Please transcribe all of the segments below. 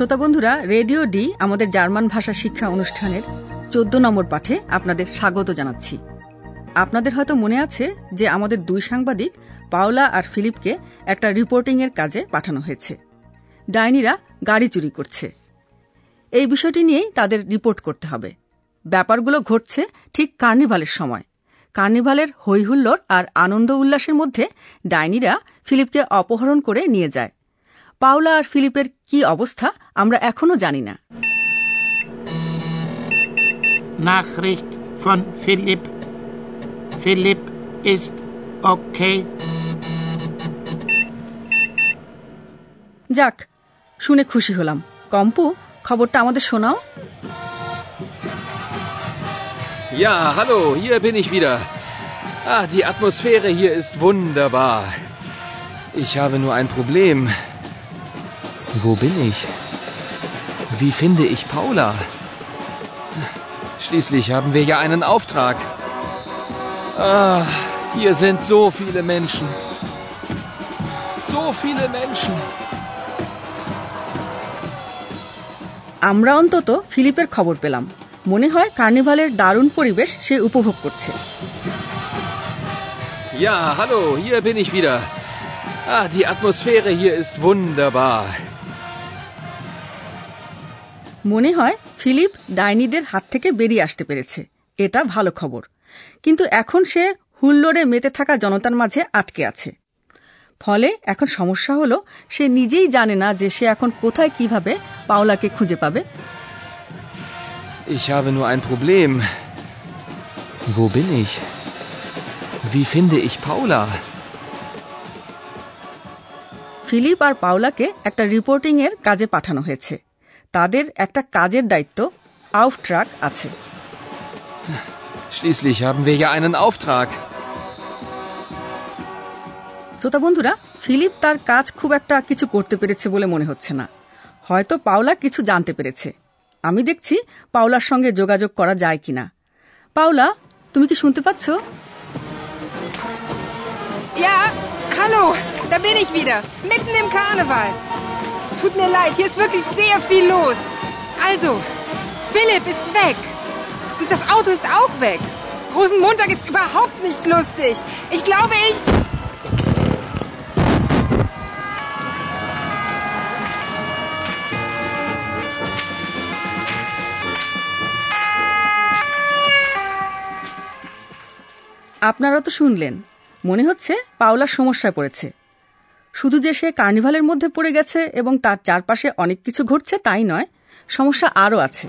শ্রোতা বন্ধুরা, radio D, আমাদের জার্মান ভাষা শিক্ষা অনুষ্ঠানের চোদ্দ নম্বর পাঠে আপনাদের স্বাগত জানাচ্ছি। আপনাদের হয়তো মনে আছে যে আমাদের দুই সাংবাদিক, পাওলা আর ফিলিপকে একটা রিপোর্টিং এর কাজে পাঠানো হয়েছে। ডাইনিরা গাড়ি চুরি করছে। এই বিষয়টি নিয়েই তাদের রিপোর্ট করতে হবে। ব্যাপারগুলো ঘটছে ঠিক কার্নিভালের সময়। কার্নিভালের হৈহুল্লোর আর আনন্দ উল্লাসের মধ্যে ডাইনিরা ফিলিপকে অপহরণ করে নিয়ে যায়। পাওলা আর ফিলিপের কি অবস্থা আমরা এখনও জানি না Nachricht von Philipp. Philipp ist okay. যাক শুনে খুশি হলাম কম্পু খবরটা আমাদের শোনাও Ja, hallo, hier bin ich wieder. Ah, die Atmosphäre hier ist wunderbar. Ich habe nur ein Problem. Wo bin ich? Wie finde ich Paula? Schließlich haben wir ja einen Auftrag. Ah, hier sind so viele Menschen. So viele Menschen. আমরা অন্তত ফিলিপের খবর পেলাম মনে হয় কার্নিভালের দারুণ পরিবেশ সে উপভোগ করছে Ja, hallo, hier bin ich wieder. Ah, die Atmosphäre hier ist wunderbar. মনে হয় ফিলিপ ডাইনিদের হাত থেকে বেরিয়ে আসতে পেরেছে এটা ভালো খবর কিন্তু এখন সে হুল্লোড়ে মেতে থাকা জনতার মাঝে আটকে আছে ফলে এখন সমস্যা হলো সে নিজেই জানে না যে সে এখন কোথায় কীভাবে পাওলাকে খুঁজে পাবে Ich habe nur ein Problem. Wo bin ich? Wie finde ich Paula? Philipp আর পাওলাকে একটা রিপোর্টিং এর কাজে পাঠানো হয়েছে তাদের একটা কাজের দায়িত্ব আউফ ট্রাক আছে। Schließlich haben wir ja einen Auftrag. শ্রোতা বন্ধুরা ফিলিপ তার কাজ খুব একটা কিছু করতে পেরেছে বলে মনে হচ্ছে না। হয়তো পাওলা কিছু জানতে পেরেছে। আমি দেখছি পাওলার সঙ্গে যোগাযোগ করা যায় কিনা। পাওলা তুমি কি শুনতে পাচ্ছ? Ja, hallo, da bin ich wieder, mitten im Karneval. Tut mir leid, hier ist wirklich sehr viel los. Also, Philipp ist weg. Und das Auto ist auch weg. Rosenmontag ist überhaupt nicht lustig. Ich glaube, ich... আপনারা তো শুনলেন মনে হচ্ছে পাওলার সমস্যায় পড়েছে শুধু যে সে কার্নিভালের মধ্যে পড়ে গেছে এবং তার চারপাশে অনেক কিছু ঘটছে তাই নয় সমস্যা আরও আছে।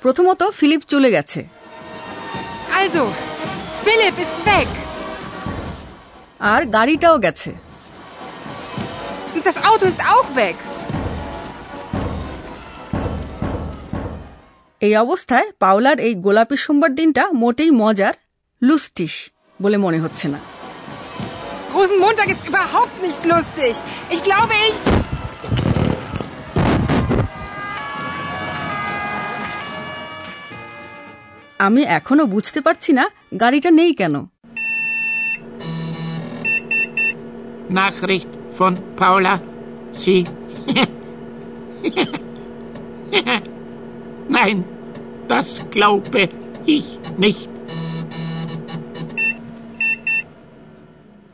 প্রথমত ফিলিপ চলে গেছে। আর গাড়িটাও গেছে। Das Auto ist auch. এই অবস্থায় পাওলার এই গোলাপি সোমবার দিনটা মোটেই মজার লুস্টিস বলে মনে হচ্ছে না। আমি এখনও বুঝতে পারছি না গাড়িটা নেই কেন। Nein, Das glaube ich nicht.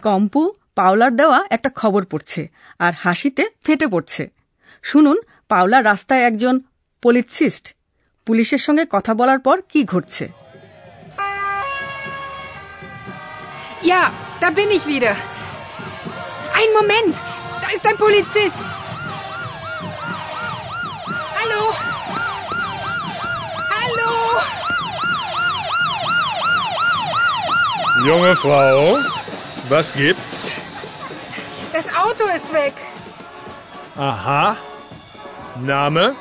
কম্পু পাওলার দেওয়া একটা খবর পড়ছে আর হাসিতে ফেটে পড়ছে শুনুন পাওলার রাস্তায় একজন পলিসিস্ট পুলিশের সঙ্গে কথা বলার পর কি ঘটছে Ja, da bin ich wieder. Ein Moment, da ist ein Hallo. Junge Frau, was gibt's? Das Auto ist weg. Aha. Name?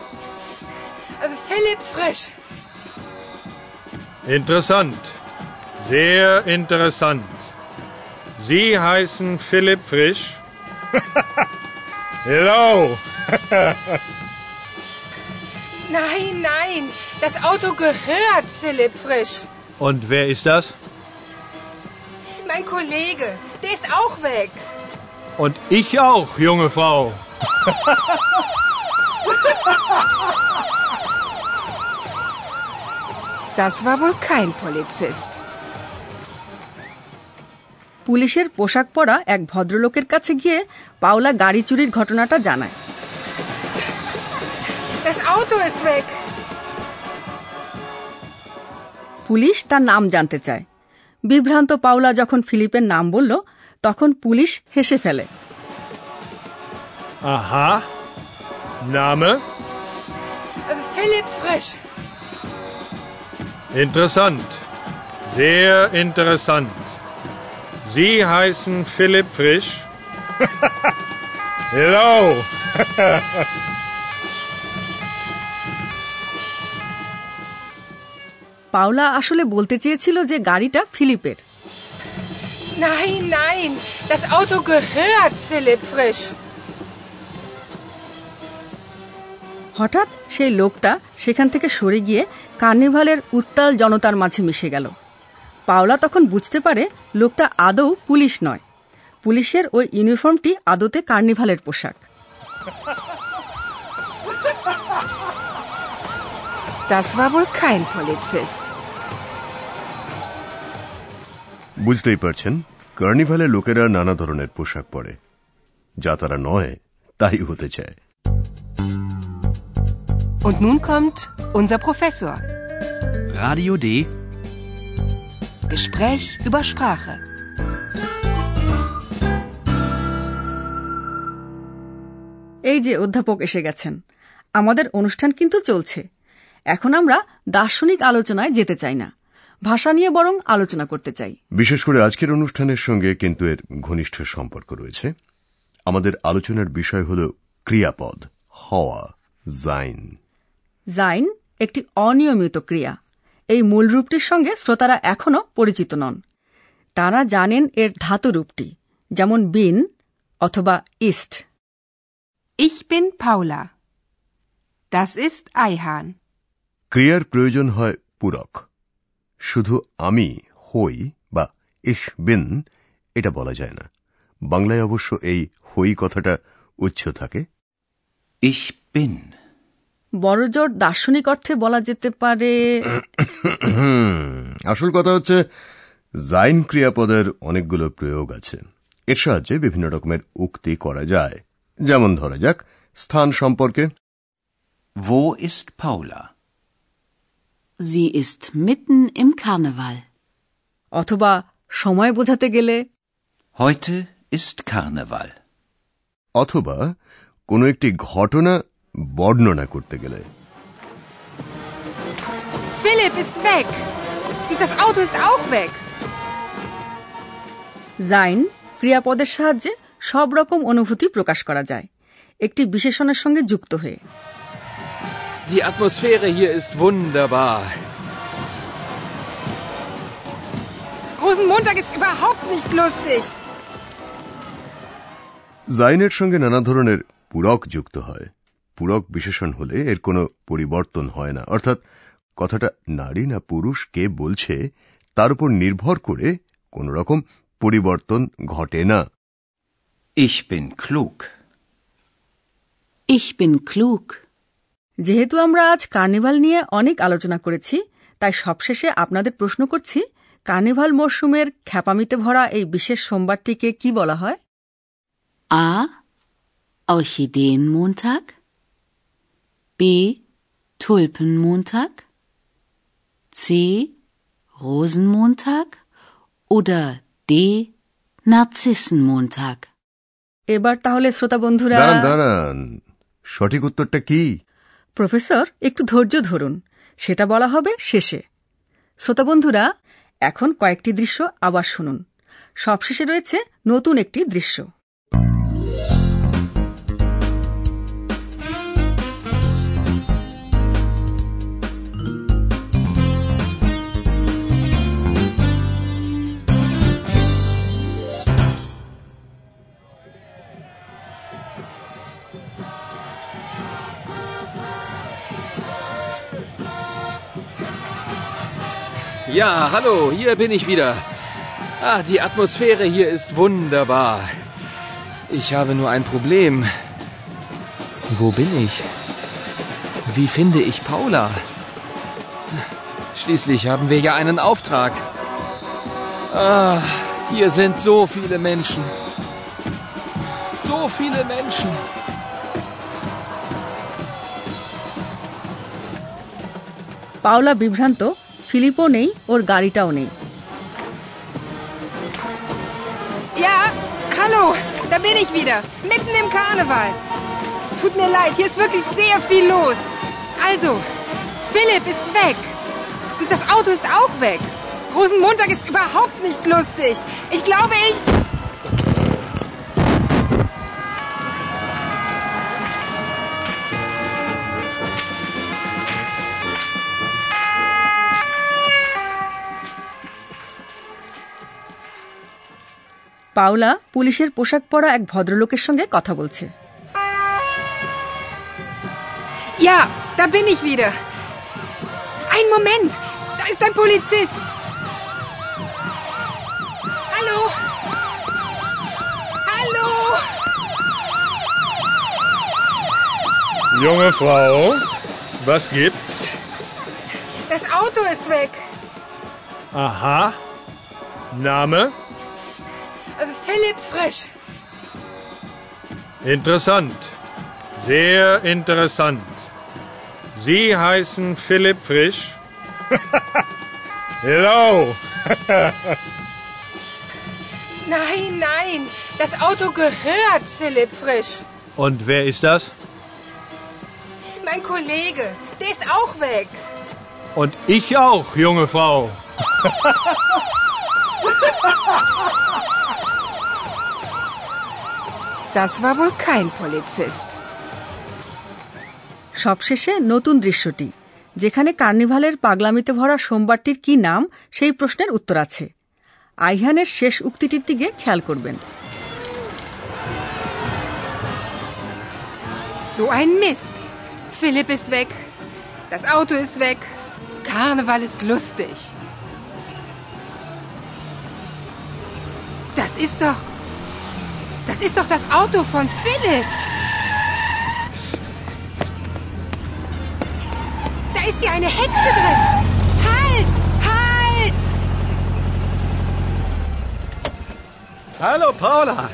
Äh, Philipp Frisch. Interessant. Sehr interessant. Sie heißen Philipp Frisch? Hello. Nein, nein. Das Auto gehört Philipp Frisch. Und wer ist das? Mein Kollege. Der ist auch weg. Und ich auch, junge Frau. Das war wohl kein Polizist. পুলিশের পোশাক পরা এক ভদ্রলোকের কাছে গিয়ে পাওলা গাড়ি চুরির ঘটনাটা জানায় Das Auto ist weg. Police তার নাম জানতে চায় বিভ্রান্ত পাওলা যখন ফিলিপের নাম বলল তখন পুলিশ হেসে ফেলে। আহা নাম? Philipp Fresh. ইন্টারেসান্ট জেয়ার ইন্টারেসান্ট জি হাইসেন ফিলিপ ফ্রেশ হ্যালো পাওলা আসলে বলতে চেয়েছিল যে গাড়িটা ফিলিপের Nein, nein. Das Auto gehört Philipp Frisch. হঠাৎ সেই লোকটা সেখান থেকে সরে গিয়ে কার্নিভালের উত্তাল জনতার মাঝে মিশে গেল পাওলা তখন বুঝতে পারে লোকটা আদৌ পুলিশ নয় পুলিশের ওই ইউনিফর্মটি আদতে কার্নিভালের পোশাক Das war wohl kein Polizist. বুঝতেই পারছেন কার্নিভালে লোকেরা নানা ধরনের পোশাক পরে। যা তারা নয় তাই হতে চায়। এই যে অধ্যাপক এসে গেছেন। আমাদের অনুষ্ঠান কিন্তু চলছে। এখন আমরা দার্শনিক আলোচনায় যেতে চাই না। ভাষা নিয়ে বরং আলোচনা করতে চাই। বিশেষ করে আজকের অনুষ্ঠানের সঙ্গে কিন্তু এর ঘনিষ্ঠ সম্পর্ক রয়েছে। আমাদের আলোচনার বিষয় হল ক্রিয়াপদ হওয়া জাইন জাইন একটি অনিয়মিত ক্রিয়া। এই মূল রূপটির সঙ্গে শ্রোতারা এখনও পরিচিত নন। তারা জানেন এর ধাতু রূপটি যেমন বিন অথবা ইস্ট। Ich bin Paula. Das ist Eihahn. ক্রিয়ার প্রয়োজন হয় পূরক। শুধু আমি হই বা ইস বিন এটা বলা যায় না। বাংলায় অবশ্য এই হই কথাটা উচ্চ থাকে। Ich bin. বড়জোর দার্শনিক অর্থে বলা যেতে পারে আসল কথা হচ্ছে জাইন ক্রিয়াপদের অনেকগুলো প্রয়োগ আছে। এর সাহায্যে বিভিন্ন রকমের উক্তি করা যায়। যেমন ধরা যাক স্থান সম্পর্কে। ভো ইস্ট Paula? Sie ist mitten im Karneval. অথবা সময় বোঝাতে গেলে Heute ist Karneval. অথবা কোনো একটি ঘটনা বর্ণনা করতে গেলে Philipp ist weg. Und das Auto ist auch weg. Zain ক্রিয়াপদের সাহায্যে সব রকম অনুভূতি প্রকাশ করা যায় একটি বিশেষণের সঙ্গে যুক্ত হয়ে Die Atmosphäre hier ist wunderbar. Rosenmontag ist überhaupt nicht lustig. জাইনের সঙ্গে নানা ধরনের পূরক যুক্ত হয় পূরক বিশেষণ হলে এর কোনো পরিবর্তন হয় না অর্থাৎ কথাটা নারী না পুরুষ কে বলছে তার উপর নির্ভর করে কোন রকম পরিবর্তন ঘটে না Ich bin klug. Ich bin klug. যেহেতু আমরা আজ কার্নিভাল নিয়ে অনেক আলোচনা করেছি তাই সবশেষে আপনাদের প্রশ্ন করছি কার্নিভাল মরশুমের খ্যাপামিতে ভরা এই বিশেষ সোমবারটিকে কি বলা হয় A. Orchideenmontag. B. Tulpenmontag. C. Rosenmontag. Oder D. Narzissenmontag. এবার তাহলে শ্রোতা বন্ধুরা দাঁড়ান দাঁড়ান সঠিক উত্তরটা কি প্রফেসর, একটু ধৈর্য ধরুন। সেটা বলা হবে শেষে। শ্রোতা বন্ধুরা, এখন কয়েকটি দৃশ্য আবার শুনুন। সবশেষে রয়েছে নতুন একটি দৃশ্য। Ja, hallo, hier bin ich wieder. Ah, die Atmosphäre hier ist wunderbar. Ich habe nur ein Problem. Wo bin ich? Wie finde ich Paula? Schließlich haben wir ja einen Auftrag. Ah, hier sind so viele Menschen. So viele Menschen. Paula Bibranto? ফিলিপও নেই ওর গাড়িটাও নেই Ja, hallo, da bin ich wieder. Mitten im Karneval. Tut mir leid, hier ist wirklich sehr viel los. Also, Philipp ist weg. Und das Auto ist auch weg. Rosenmontag ist überhaupt nicht lustig. Ich glaube, ich... Paula পুলিশের পোশাক পরা এক ভদ্রলোকের সঙ্গে কথা বলছে Ja, da bin ich wieder. Ein Moment, da ist ein Polizist. Hallo? Hallo? Junge Frau, was gibt's? Das Auto ist weg. Aha. Name? Philipp Frisch. Interessant. Sehr interessant. Sie heißen Philipp Frisch? Hello. Nein, nein, das Auto gehört Philipp Frisch. Und wer ist das? Mein Kollege, der ist auch weg. Und ich auch, junge Frau. Das war wohl kein Polizist. সবশেষে নতুন দৃশ্যটি যেখানে কার্নিভালের পাগলামিতে ভরা সোমবারটির কি নাম সেই প্রশ্নের উত্তর আছে আইহানের শেষ উক্তিটির দিকে খেয়াল করবেন So ein Mist. Philipp ist weg. Das Auto ist weg. Karneval ist lustig. Das ist doch. Das ist doch das Auto von Philipp. Da ist ja eine Hexe drin. Halt! Halt! Hallo Paula.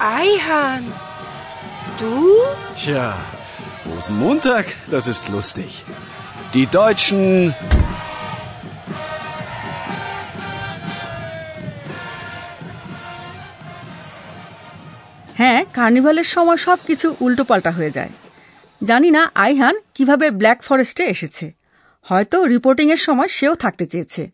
Eihan. Du? Tja, Rosenmontag, das ist lustig. Die Deutschen. হ্যাঁ কার্নিভালের সময় সব সবকিছু উল্টোপাল্টা হয়ে যায়। জানি না Ayhan কীভাবে ব্ল্যাক ফরেস্টে এসেছে। হয়তো রিপোর্টিংয়ের সময় সেও থাকতে চেয়েছে।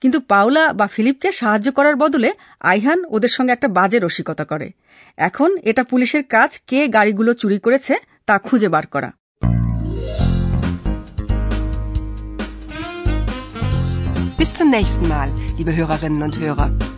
কিন্তু পাওলা বা ফিলিপকে সাহায্য করার বদলে আইহান ওদের সঙ্গে একটা বাজে রসিকতা করে। এখন এটা পুলিশের কাজ কে গাড়িগুলো চুরি করেছে তা খুঁজে বার করা। Bis zum nächsten Mal, liebe Hörerinnen und Hörer.